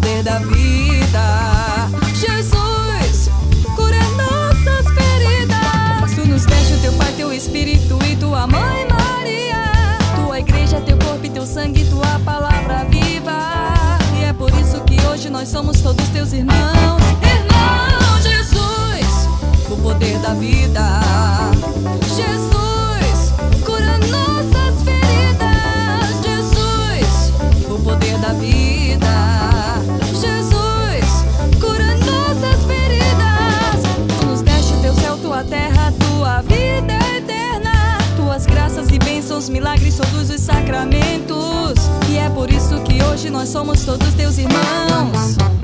poder da vida. Jesus, cura nossas feridas. Tu nos deixa o teu Pai, teu Espírito e tua Mãe Maria. Tua igreja, teu corpo e teu sangue, tua palavra viva. E é por isso que hoje nós somos todos teus irmãos. Irmão Jesus, o poder da vida. milagres, todos os sacramentos. E é por isso que hoje nós somos todos teus irmãos.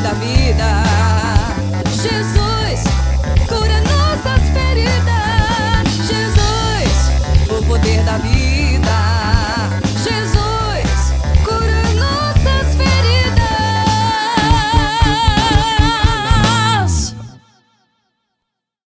da vida. Jesus.